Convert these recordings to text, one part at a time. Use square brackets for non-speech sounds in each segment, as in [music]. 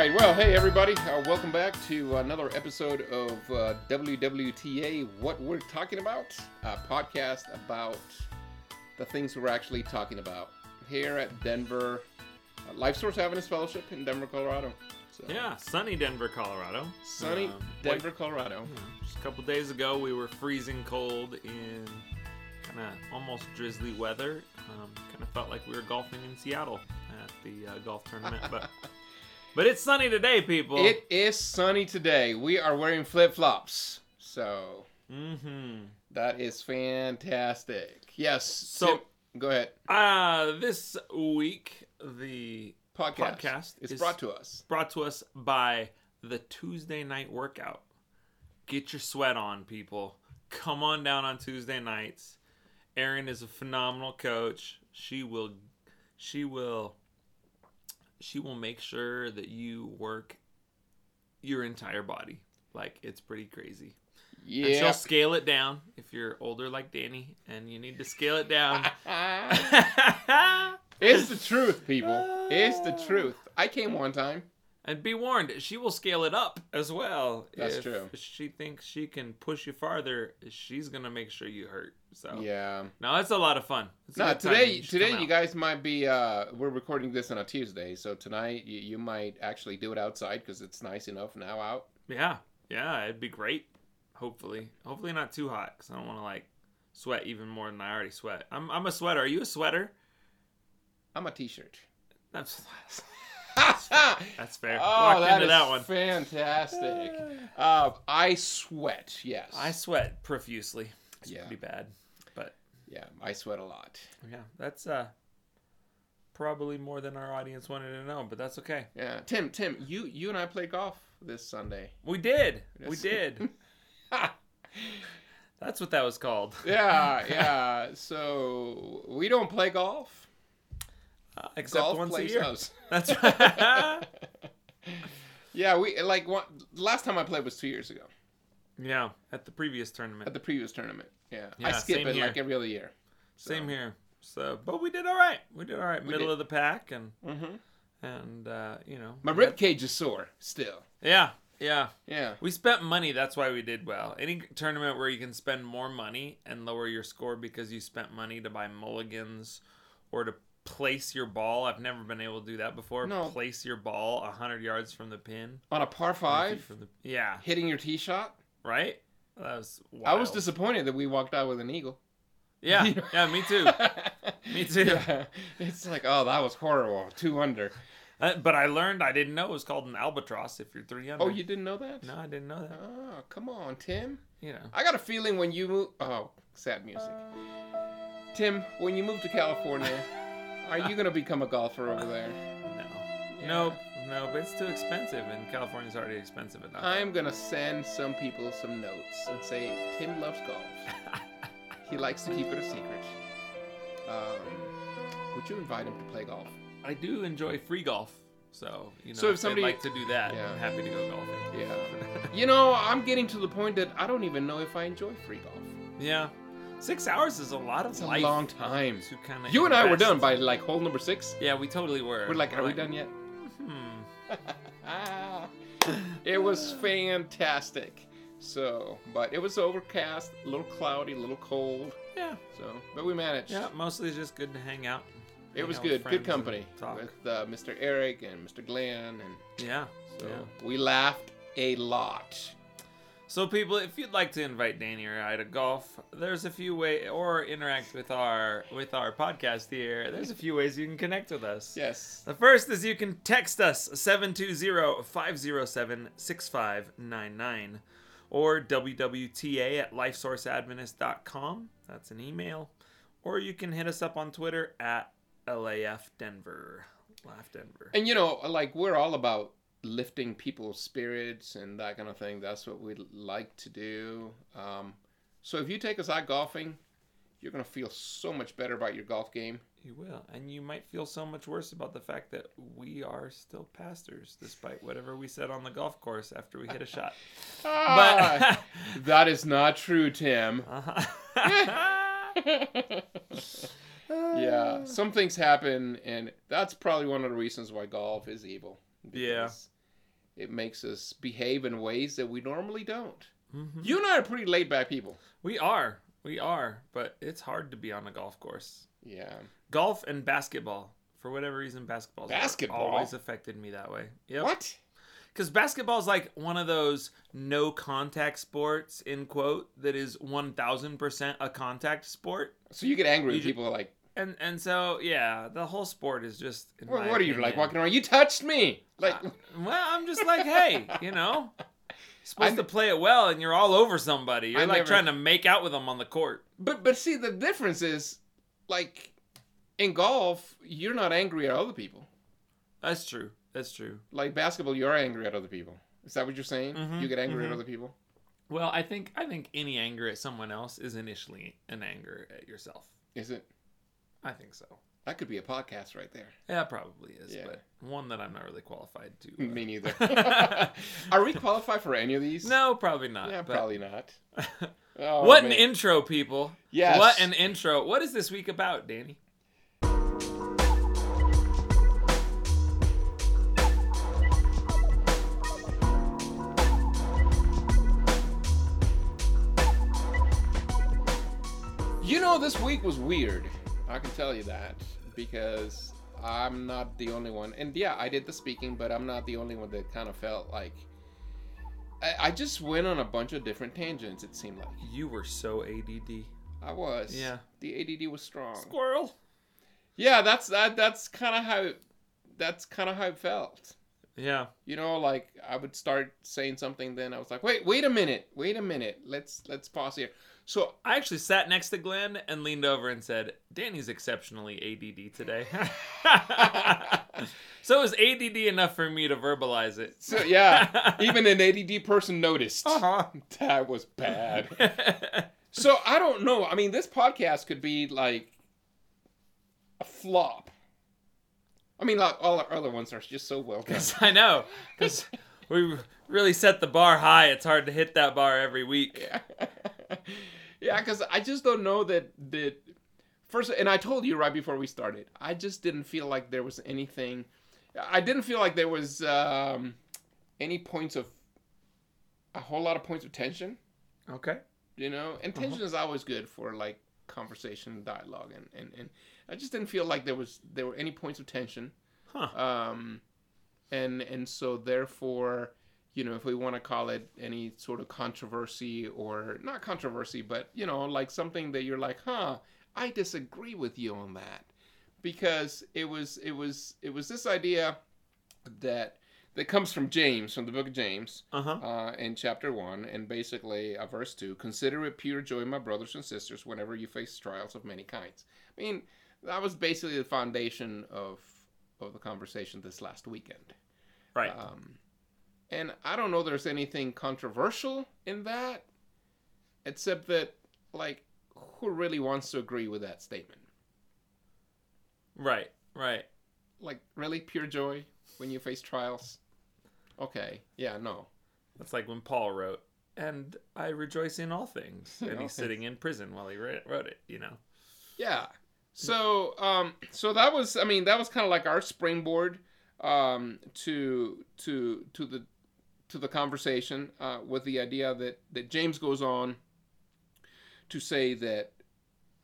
right. Well, hey everybody. Uh, welcome back to another episode of uh, WWTA. What we're talking about, a podcast about the things we're actually talking about here at Denver uh, Life Source Adventist Fellowship in Denver, Colorado. So, Yeah, sunny Denver, Colorado. sunny Um, Denver, like, Colorado. just a couple days ago, we were freezing cold in kind of almost drizzly weather. Um, kind of felt like we were golfing in Seattle at the uh, golf tournament, but [laughs] but it's sunny today, people. It is sunny today. We are wearing flip flops, so Mm-hmm. that is fantastic. Yes. So- Tim, go ahead. Uh, this week the Podcast. Podcast is is- brought to us. brought to us by the Tuesday night workout. Get your sweat on, people. Come on down on Tuesday nights. Erin is a phenomenal coach. She will she will she will make sure that you work your entire body. Like it's pretty crazy. And Yeah. she'll scale it down if you're older like Danny and you need to scale it down. [laughs] [laughs] It's the truth, people. It's the uh. truth. I came one time. And be warned, she will scale it up as well. That's if true. She thinks she can push you farther. She's gonna make sure you hurt. So Yeah. no, it's a lot of fun. It's No, today today you guys might be uh we're recording this on a Tuesday, so tonight you, you might actually do it outside cuz it's nice enough now out. Yeah, yeah, it'd be great. Hopefully, hopefully not too hot because I don't want to like sweat even more than I already sweat. I'm I'm a sweater. Are you a sweater? I'm a t-shirt. That's oh, [laughs] that's fair. Walked that into is that one. fantastic. Uh, I sweat. Yes. I sweat profusely. It's Yeah. pretty bad. Yeah, I sweat a lot. yeah, that's uh probably more than our audience wanted to know. But that's okay. Yeah. Tim, Tim, you you and I play golf this Sunday. We did. We did. [laughs] That's what that was called. yeah, yeah. So we don't play golf. Uh, except golf once a year. us. [laughs] That's [laughs] right. yeah, we like one, last time I played was two years ago yeah, at the previous tournament. at the previous tournament. Yeah, I skip it here. like every other year. Same here. So, but we did all right. We did all right. We Middle did. of the pack, and hmm and uh, you know, My rib cage is sore still. Yeah, yeah. Yeah, We spent money. That's why we did well. Any tournament where you can spend more money and lower your score because you spent money to buy mulligans or to place your ball. I've never been able to do that before. No. Place your ball hundred yards from the pin. on a par five, the, yeah. hitting your tee shot. Right. That was. I was disappointed that we walked out with an eagle. Yeah. [laughs] Yeah. Me too. [laughs] Me too. Yeah. It's like, oh, that was horrible. Two under. Uh, but I learned I didn't know it was called an albatross if you're three under. Oh, you didn't know that? No, I didn't know that. Oh, come on, Tim. You know. I got a feeling when you move. Oh, sad music. Tim, when you move to California, are you gonna become a golfer over there? [laughs] No. Yeah. Nope. No, but it's too expensive, and California's already expensive enough. I'm gonna send some people some notes and say Tim loves golf. [laughs] he likes to keep it a secret. Um, would you invite him to play golf? I do enjoy free golf, so you know. So if if, somebody- like to do that, Yeah. I'm happy to go golfing. Yeah. [laughs] You know, I'm getting to the point that I don't even know if I enjoy free golf. yeah. Six hours is a lot of It's a long time. to kind of. You and I were done by like hole number six. Yeah, we totally were. We're like, are we done yet? Hmm. [laughs] It was fantastic. So, but it was overcast, a little cloudy, a little cold. Yeah. So, but we managed. Yeah. Mostly just good to hang out. it hang was out good. Good company Talk. with uh, Mr. Eric and Mr. Glenn, and Yeah. so Yeah. we laughed a lot. So, people, if you'd like to invite Danny or I to golf, there's a few ways, or interact with our with our podcast here. There's a few ways you can connect with us. Yes. The first is you can text us 720-507-6599 or wwta at lifesourceadventist.com. That's an email. Or you can hit us up on Twitter at LAF Denver. Laugh Denver. And you know, like we're all about lifting people's spirits and that kind of thing. That's what we like to do. Um, so if you take us out golfing, you're gonna feel so much better about your golf game. You will. And you might feel so much worse about the fact that we are still pastors, despite whatever we said on the golf course after we hit a shot. [laughs] Ah, [laughs] that is not true, Tim. But. [laughs] yeah, some things happen, and that's probably one of the reasons why golf is evil. Yeah. It makes us behave in ways that we normally don't. Mhm. You and I are pretty laid back people. We are. We are. But it's hard to be on a golf course. Yeah. Golf and basketball. For whatever reason, basketball's Basketball? always affected me that way. Yep. What? Because basketball is like one of those no contact sports, in quote, that is 1000% a contact sport. So you get angry You when ju- people are like, And and so, yeah, the whole sport is just. in what, are you like walking around? You touched me. Like, Uh, well, I'm just like, hey, you [laughs] know, you're supposed I- to play it well, and you're all over somebody. You're I like never- trying to make out with them on the court. but but see the difference is, like, in golf you're not angry at other people. That's true. That's true. Like basketball, you're angry at other people. Is that what you're saying? Mhm, You get angry mhm. at other people. Well, I think I think any anger at someone else is initially an anger at yourself. Is it? I think so. That could be a podcast right there. Yeah, it probably is, Yeah. but one that I'm not really qualified to. uh, Me neither. [laughs] Are we qualified for any of these? no, probably not. Yeah, but- probably not. [laughs] Oh, what man. an intro, people! Yes. What an intro! What is this week about, Danny? You know, this week was weird. I can tell you that because I'm not the only one. And yeah, I did the speaking, but I'm not the only one that kind of felt like I, I just went on a bunch of different tangents. It seemed like You were so ADD. I was. Yeah. The ADD was strong. Squirrel. Yeah, that's that. That's kind of how. That's kind of how it felt. Yeah. You know, like I would start saying something, then I was like, wait, wait a minute, wait a minute. Let's let's pause here. So I actually sat next to Glenn and leaned over and said, "Danny's exceptionally ADD today." [laughs] so it was ADD enough for me to verbalize it. So yeah, [laughs] even an ADD person noticed. Uh-huh. That was bad. [laughs] So I don't know. I mean, this podcast could be like a flop. I mean, like all our other ones are just so well done. [laughs] I know, because we really set the bar high. It's hard to hit that bar every week. Yeah, [laughs] yeah, because I just don't know that that first. And I told you right before we started, I just didn't feel like there was anything. I didn't feel like there was um, any points of a whole lot of points of tension. Okay. You know, and tension is always good for like conversation, dialogue, and, and and I just didn't feel like there was there were any points of tension. Huh. Um, and and so therefore, you know, if we want to call it any sort of controversy or not controversy, but you know, like something that you're like, huh, I disagree with you on that, because it was it was it was this idea that that comes from James from the book of James Uh huh. uh, in chapter 1 and basically uh, verse 2 consider it pure joy my brothers and sisters whenever you face trials of many kinds i mean that was basically the foundation of of the conversation this last weekend Right. um, and i don't know there's anything controversial in that except that like who really wants to agree with that statement right. Right. like really pure joy when you face trials okay yeah no That's like when Paul wrote, "And I rejoice in all things," [laughs] and he's sitting in prison while he wrote, wrote it. You know. Yeah. So um so that was I mean that was kind of like our springboard um to to to the to the conversation uh with the idea that that James goes on to say that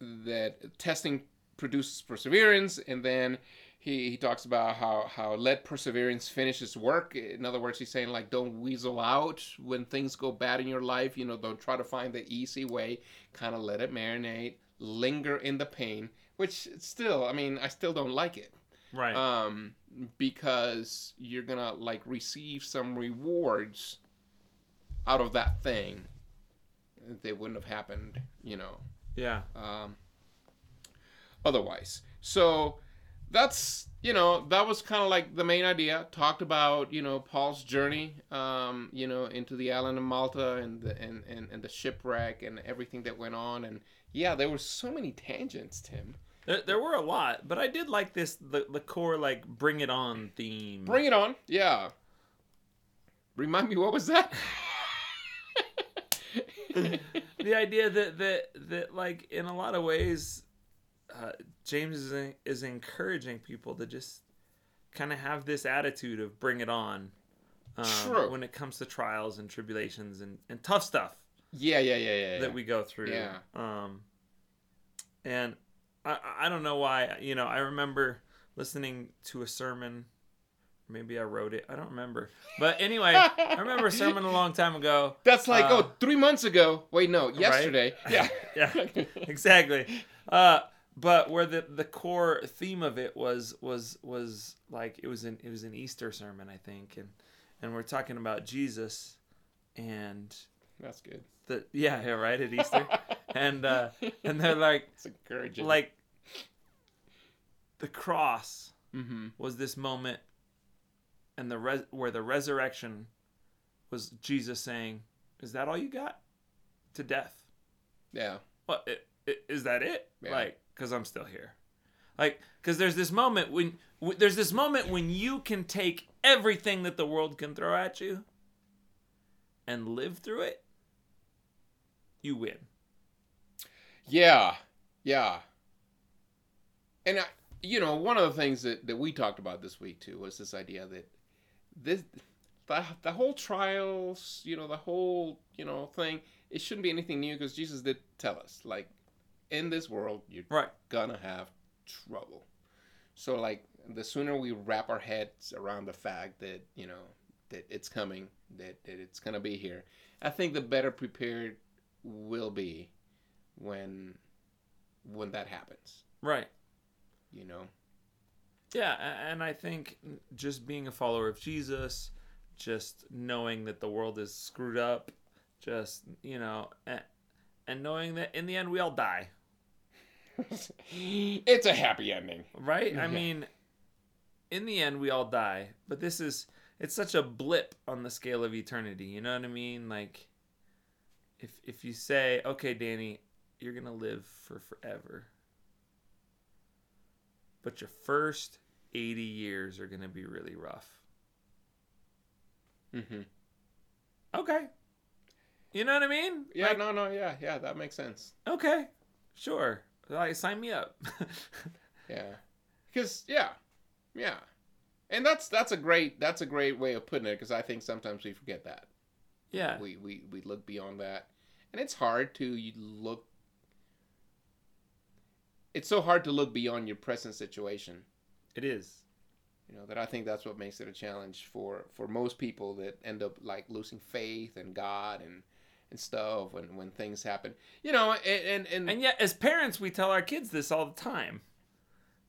that testing produces perseverance and then he, he talks about how, how let perseverance finish its work. In other words, he's saying like don't weasel out when things go bad in your life. You know, don't try to find the easy way. Kind of let it marinate, linger in the pain. Which still, I mean, I still don't like it. Right. Um, because you're gonna like receive some rewards out of that thing. They wouldn't have happened, you know, yeah. um, otherwise. So that's you know that was kind of like the main idea. Talked about you know Paul's journey, um, you know, into the island of Malta and the and, and, and the shipwreck and everything that went on. And yeah, there were so many tangents, Tim. There, there were a lot, but I did like this the the core like bring it on theme. Bring it on, yeah. Remind me what was that? [laughs] the idea that that that like in a lot of ways, uh, James is is encouraging people to just kind of have this attitude of bring it on, um, when it comes to trials and tribulations and, and tough stuff Yeah, yeah, yeah, yeah. that yeah. we go through. Yeah. Um, and I, I don't know why. You know, I remember listening to a sermon. Maybe I wrote it. I don't remember. But anyway, I remember a sermon a long time ago. [laughs] That's like, Uh, oh, three months ago. Wait, no, yesterday. [laughs] Yeah. Yeah, [laughs] exactly. Uh, but where the, the core theme of it was was was like it was an it was an Easter sermon I think and and we're talking about Jesus and That's good. The yeah yeah right at Easter [laughs] and uh, and they're like [laughs] It's encouraging. like the cross mm-hmm. was this moment and the res- where the resurrection was Jesus saying is that all you got to death Yeah. what i- i- is that it Yeah. like because i'm still here like because there's this moment when w- there's this moment when you can take everything that the world can throw at you and live through it you win Yeah, yeah. And I, you know, one of the things that, that we talked about this week too was this idea that this the, the whole trials, you know, the whole you know thing, it shouldn't be anything new because Jesus did tell us, like, in this world you're right gonna have trouble. So like, the sooner we wrap our heads around the fact that you know that it's coming, that, that it's gonna be here, I think the better prepared we'll be when when that happens right you know Yeah, and I think just being a follower of Jesus, just knowing that the world is screwed up, just, you know, and, and knowing that in the end we all die, [laughs] it's a happy ending right? I Yeah. mean, in the end we all die, but this is it's such a blip on the scale of eternity, you know what I mean? Like if if you say, "Okay, Danny, you're going to live for forever." But your first 80 years are going to be really rough. mm-hmm. Okay. You know what I mean? yeah Like, no no yeah yeah that makes sense Okay. Sure. Like, sign me up. [laughs] yeah because yeah yeah and that's that's a great that's a great way of putting it because i think sometimes we forget that yeah. we, we we look beyond that and it's hard to look it's so hard to look beyond your present situation It is. you know that i think that's what makes it a challenge for for most people that end up like losing faith and god and and stuff when when things happen you know and and, and, And yet, as parents, we tell our kids this all the time.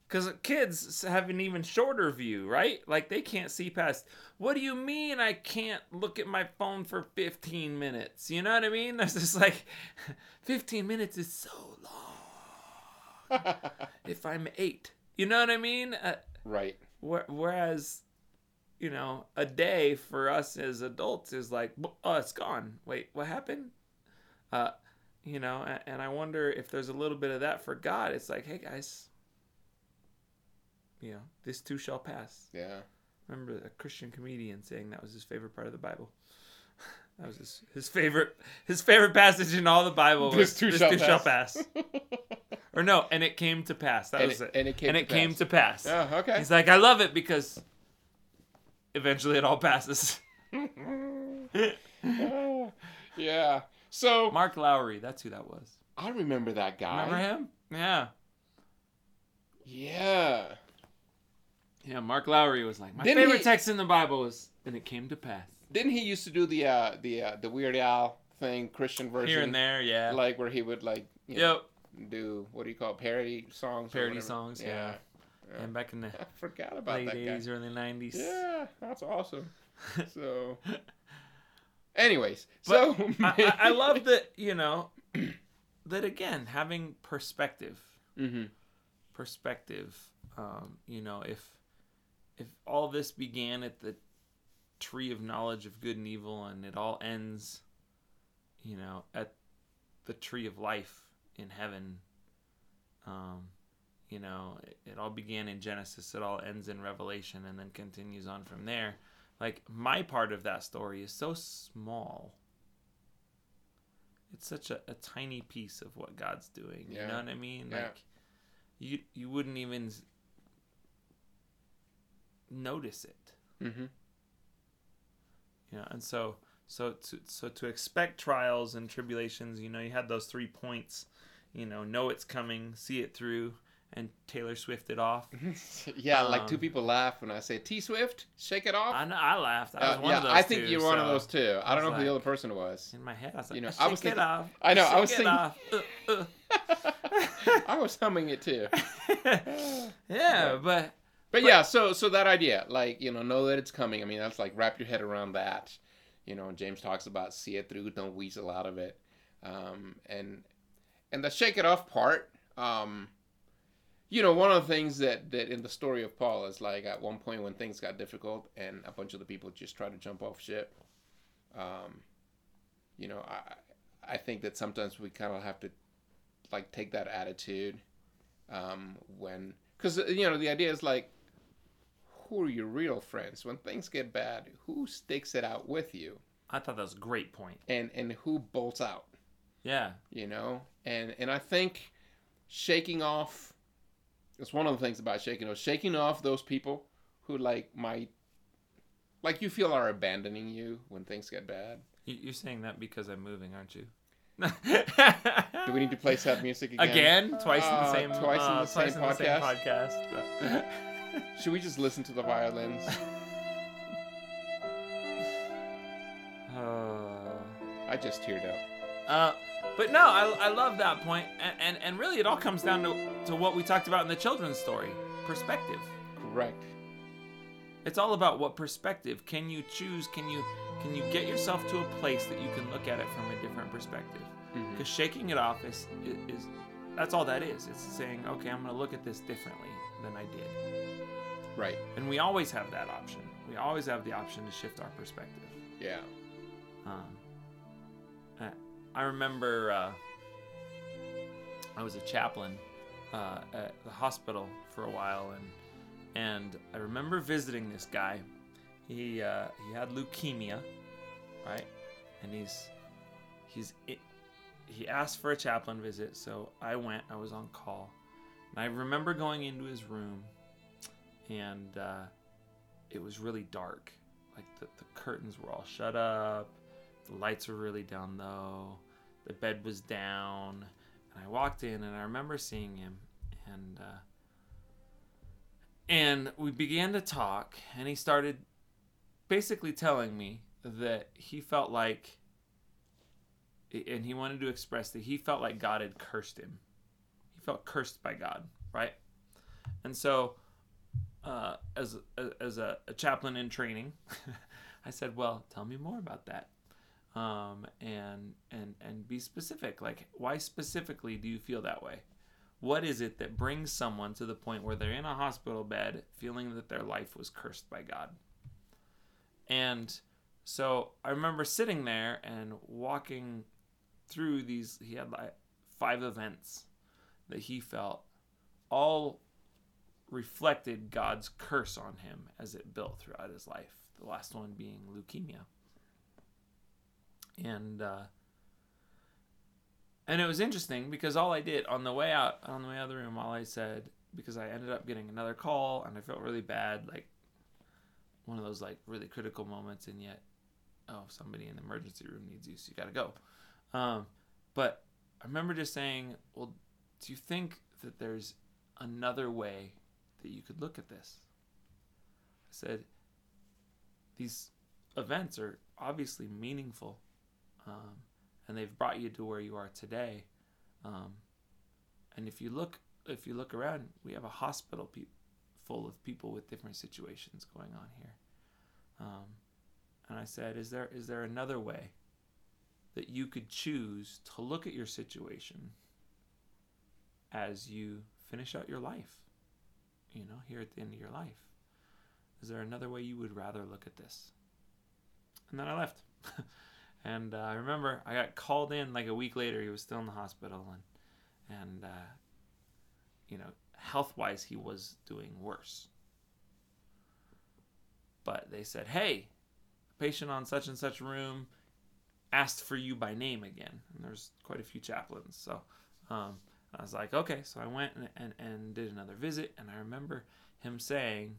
Because kids have an even shorter view, right? Like they can't see past. What do you mean I can't look at my phone for 15 minutes? You know what I mean? [laughs] There's this like, [laughs] 15 minutes is so long. [laughs] If I'm eight, you know what I mean? Uh, right Wh- Whereas, you know, a day for us as adults is like, oh, it's gone. Wait, what happened? Uh, you know, and, and I wonder if there's a little bit of that for God. It's like, hey guys, you know, this too shall pass. yeah Remember a Christian comedian saying that was his favorite part of the Bible. [laughs] That was his, his favorite his favorite passage in all the Bible. Was, This too shall shall pass." pass. [laughs] or no, and it came to pass. That and was it, it. and it came and to it came pass. to pass. oh okay He's like, I love it because eventually it all passes. [laughs] yeah so Mark Lowry, that's who that was. i remember that guy Remember him? Yeah. yeah Yeah, Mark Lowry was like, my Didn't favorite he- text in the Bible was, and it came to pass. didn't he used to do the uh the uh the weird al thing christian version Here and there, yeah. like where he would like you know, yep. do what do you call it, parody songs? or Parody whatever. songs, yeah. yeah. And back in the [laughs] I forgot about late that guy. 80s, early 90s. Yeah, that's awesome. [laughs] So, anyways, But so I, I, [laughs] I love that, you know, [clears throat] that again, having perspective. hmm perspective. Um, you know, if if all this began at the tree of knowledge of good and evil, and it all ends, you know, at the tree of life in heaven. Um, you know, it, it all began in Genesis. It all ends in Revelation, and then continues on from there. Like my part of that story is so small. It's such a, a tiny piece of what God's doing. You Yeah. know what I mean? Yeah. Like you you wouldn't even notice it. hmm You know, and so so to so to expect trials and tribulations, you know, you had those three points. You know, know it's coming, see it through, and Taylor Swift it off. [laughs] yeah, like two Um, people laugh when I say T Swift, shake it off. I know, I laughed. I was Uh, one yeah, of those I think two, you're one of those too. I I don't know was who the other person was. In my head, I was like, You know, shake I was it thinking- off. I know, I was thinking- off. [laughs] Uh, I was humming it too. uh. [laughs] yeah, but But yeah, so so that idea, like you know, know that it's coming. I mean, that's like wrap your head around that. You know, James talks about see it through, don't weasel out of it, um, and and the shake it off part. Um, you know, one of the things that that in the story of Paul is like at one point when things got difficult and a bunch of the people just tried to jump off ship. Um, you know, I I think that sometimes we kind of have to like take that attitude um, when because you know the idea is like who are your real friends when things get bad who sticks it out with you I thought that was a great point. and and who bolts out Yeah, you know and and i think shaking off it's one of the things about shaking off shaking off those people who like might like you feel are abandoning you when things get bad You- you're saying that because I'm moving, aren't you? [laughs] do we need to play [laughs] sad music again again? Twice in the Uh, same twice in uh, the same twice in the same podcast? [laughs] should we just listen to the violins Uh, [sighs] i just teared up Uh, but no, I, I love that point, and, and and really it all comes down to to what we talked about in the children's story, perspective. correct It's all about what perspective can you choose? Can you can you get yourself to a place that you can look at it from a different perspective? Because shaking it off is, is is that's all that is. It's saying, okay, I'm going to look at this differently than I did, right and we always have that option. We always have the option to shift our perspective. yeah Um, I, I remember uh, I was a chaplain uh, at the hospital for a while, and and I remember visiting this guy. He uh, he had leukemia, right? And he's he's he asked for a chaplain visit, so I went. I was on call, and I remember going into his room, and uh, it was really dark. Like the, the curtains were all shut up. The lights were really down low. The bed was down. And I walked in and I remember seeing him and uh, and we began to talk and he started basically telling me that he felt like and he wanted to express that he felt like God had cursed him. He felt cursed by God, right? And so uh, as as a, a chaplain in training, [laughs] I said, "Well, tell me more about that, um, and and and be specific. Like, why specifically do you feel that way? What is it that brings someone to the point where they're in a hospital bed, feeling that their life was cursed by God?" And so I remember sitting there and walking through these. He had like five events that he felt all reflected God's curse on him as it built throughout his life. The last one being leukemia. And uh, and it was interesting because all I did on the way out on the way out of the room, all I said because I ended up getting another call and I felt really bad, like one of those like really critical moments, and yet oh somebody in the emergency room needs you, so you got to go. Um, but I remember just saying, well, do you think that there's another way that you could look at this. I said, these events are obviously meaningful, um, and they've brought you to where you are today. Um, and if you look, if you look around, we have a hospital pe- full of people with different situations going on here. Um, and I said, is there is there another way that you could choose to look at your situation as you finish out your life? you know, here at the end of your life? Is there another way you would rather look at this? And then I left. [laughs] and uh, I remember I got called in like a week later. He was still in the hospital, and and uh, you know, health wise, he was doing worse. But they said, "Hey, patient on such and such room asked for you by name again." And there's quite a few chaplains, so. Um, I was like, okay. So I went and, and, and did another visit, and I remember him saying,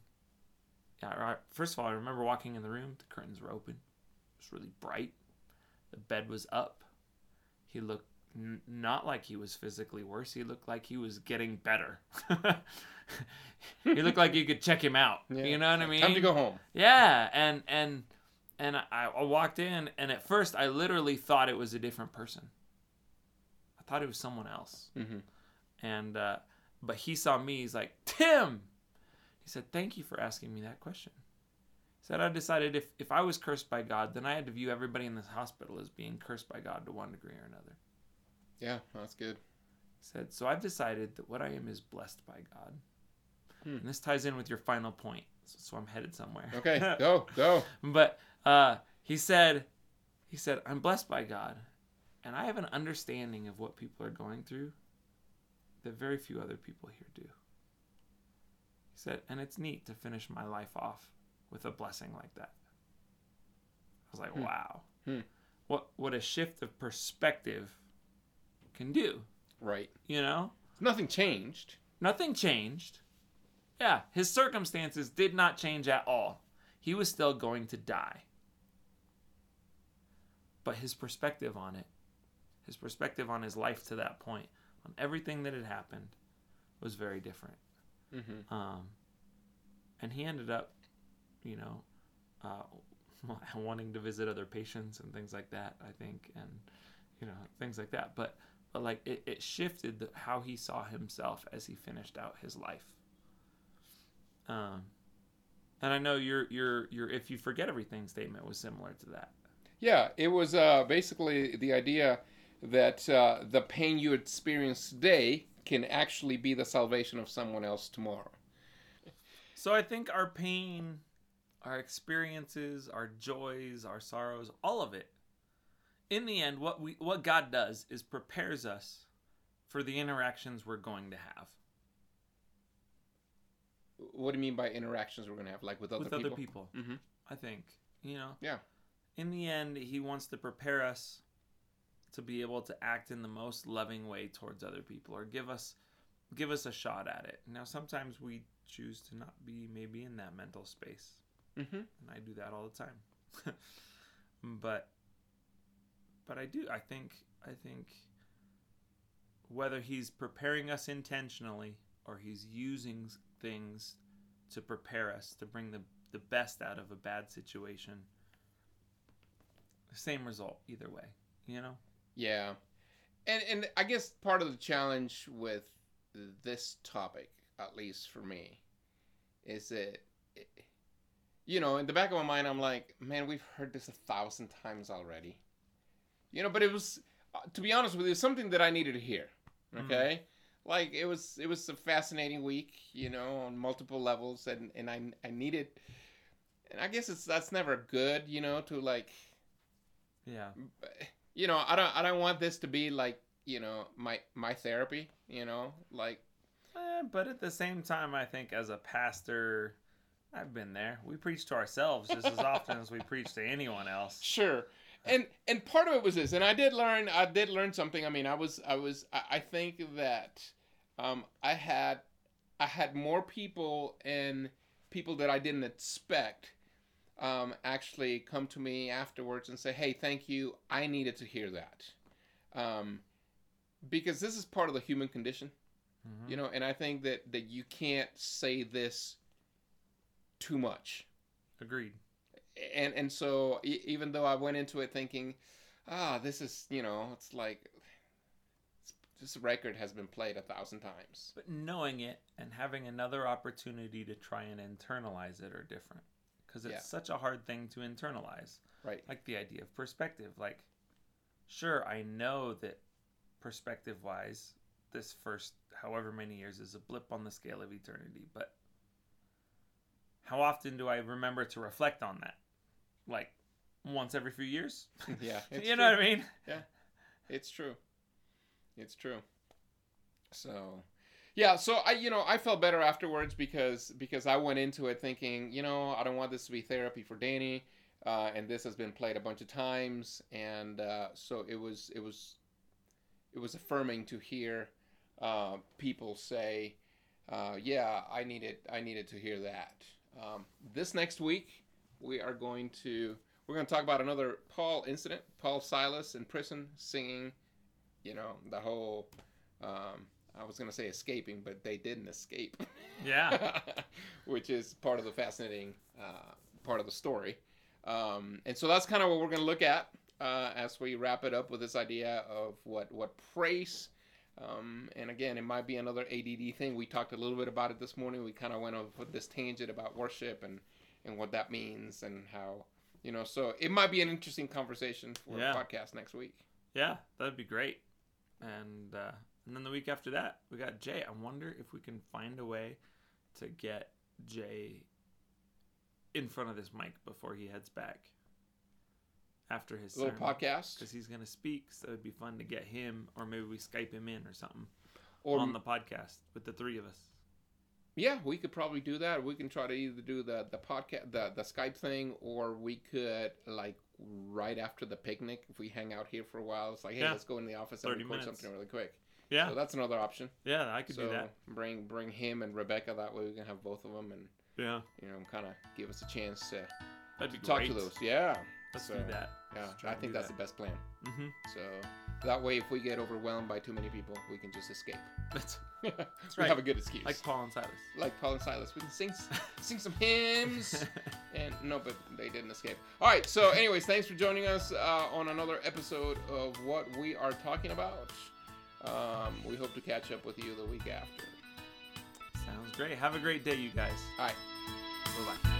yeah, right, first of all, I remember walking in the room, the curtains were open, It was really bright. The bed was up. He looked n- not like he was physically worse. He looked like he was getting better. [laughs] he looked like you could check him out. [laughs] Yeah. You know what I mean? Time to go home. Yeah, and and and I, I walked in, and at first I literally thought it was a different person. I thought it was someone else. Mhm. And uh, but he saw me. He's like Tim. He said, "Thank you for asking me that question." He said, "I decided if if I was cursed by God, then I had to view everybody in this hospital as being cursed by God to one degree or another." Yeah, that's good. He said, "So I've decided that what I am is blessed by God." Hmm. And this ties in with your final point. So, so I'm headed somewhere. Okay, [laughs] go, go. But uh, he said, he said, I'm blessed by God, and I have an understanding of what people are going through that very few other people here do. He said, and it's neat to finish my life off with a blessing like that. I was like, Hmm. wow, Hmm. what what a shift of perspective can do. Right. You know, Nothing changed. nothing changed. Yeah, his circumstances did not change at all. He was still going to die. But his perspective on it, his perspective on his life to that point, on everything that had happened, was very different. Mm-hmm. Um, and he ended up, you know, uh, [laughs] wanting to visit other patients and things like that. I think, and you know, things like that. But, but like it, it shifted the, how he saw himself as he finished out his life. Um, and I know your your your if you forget everything statement was similar to that. Yeah, it was uh, basically the idea that uh, the pain you experience today can actually be the salvation of someone else tomorrow. So I think our pain, our experiences, our joys, our sorrows, all of it, in the end, what we what God does is prepares us for the interactions we're going to have What do you mean by interactions we're going to have, like with other people? with people? other people. Mm-hmm. I think you know. Yeah. In the end, He wants to prepare us to be able to act in the most loving way towards other people, or give us give us a shot at it. Now, sometimes we choose to not be maybe in that mental space. Mm-hmm. and I do that all the time. [laughs] but but I do I think I think whether he's preparing us intentionally or he's using things to prepare us to bring the the best out of a bad situation same result either way, you know? Yeah, and and I guess part of the challenge with this topic, at least for me, is that you know in the back of my mind I'm like, man, we've heard this a thousand times already, you know. But it was, uh, to be honest with you, something that I needed to hear. Mhm. Okay, like it was it was a fascinating week, you know, on multiple levels, and and I I needed, and I guess it's that's never good, you know, to like Yeah. you know i don't i don't want this to be like you know my my therapy you know like Eh, but at the same time, I think as a pastor, I've been there. We preach to ourselves just as often as we preach to anyone else. [laughs] sure and and part of it was this and i did learn i did learn something i mean i was i was i, I think that um i had i had more people and people that i didn't expect um actually come to me afterwards and say hey thank you i needed to hear that um because this is part of the human condition Mhm. you know and i think that that you can't say this too much Agreed. and and so e- even though i went into it thinking ah this is you know it's like this record has been played a thousand times But knowing it and having another opportunity to try and internalize it are different. Because it's Yeah. such a hard thing to internalize. right Like the idea of perspective. Like, sure, I know that perspective wise, this first however many years is a blip on the scale of eternity. But how often do I remember to reflect on that? Like, once every few years? [laughs] yeah [laughs] you know what I mean? Yeah. It's true it's true so yeah so i you know i felt better afterwards because because i went into it thinking you know i don't want this to be therapy for danny uh, and this has been played a bunch of times and uh, so it was it was it was affirming to hear uh, people say uh, yeah i needed i needed to hear that um, this next week we are going to we're going to talk about another Paul incident. Paul Silas in prison singing, you know, the whole. Um, I was going to say escaping, but they didn't escape. Yeah. [laughs] Which is part of the fascinating uh, part of the story. Um, and so that's kind of what we're going to look at uh, as we wrap it up with this idea of what what praise. Um, and again, it might be another ADD thing. We talked a little bit about it this morning. We kind of went over this tangent about worship and and what that means and how you know. So it might be an interesting conversation for Yeah. a podcast next week. Yeah, that'd be great. And uh, and then the week after that, we got Jay. I wonder if we can find a way to get Jay in front of this mic before he heads back after his A little podcast, because he's gonna speak. So it'd be fun to get him, or maybe we Skype him in or something or on the podcast with the three of us. Yeah, we could probably do that. We can try to either do the the podcast, the the Skype thing, or we could like right after the picnic if we hang out here for a while. It's like, hey, Yeah. let's go in the office and record minutes. something really quick. Yeah, So that's another option. yeah, I could so do that. bring bring him and Rebecca. That way we can have both of them and Yeah, you know kind of give us a chance to that'd be talk great. to those. Yeah, Let's So, do that. yeah. I think that's that. the best plan. Mm-hmm. So that way, if we get overwhelmed by too many people, we can just escape. [laughs] That's [laughs] we right. have a good excuse. like Paul and Silas. like Paul and Silas. We can sing [laughs] sing some hymns. And no, but they didn't escape. All right. So, anyways, thanks for joining us uh, on another episode of what we are talking about. Um, we hope to catch up with you the week after. Sounds great. Have a great day, you guys. All right. Bye bye.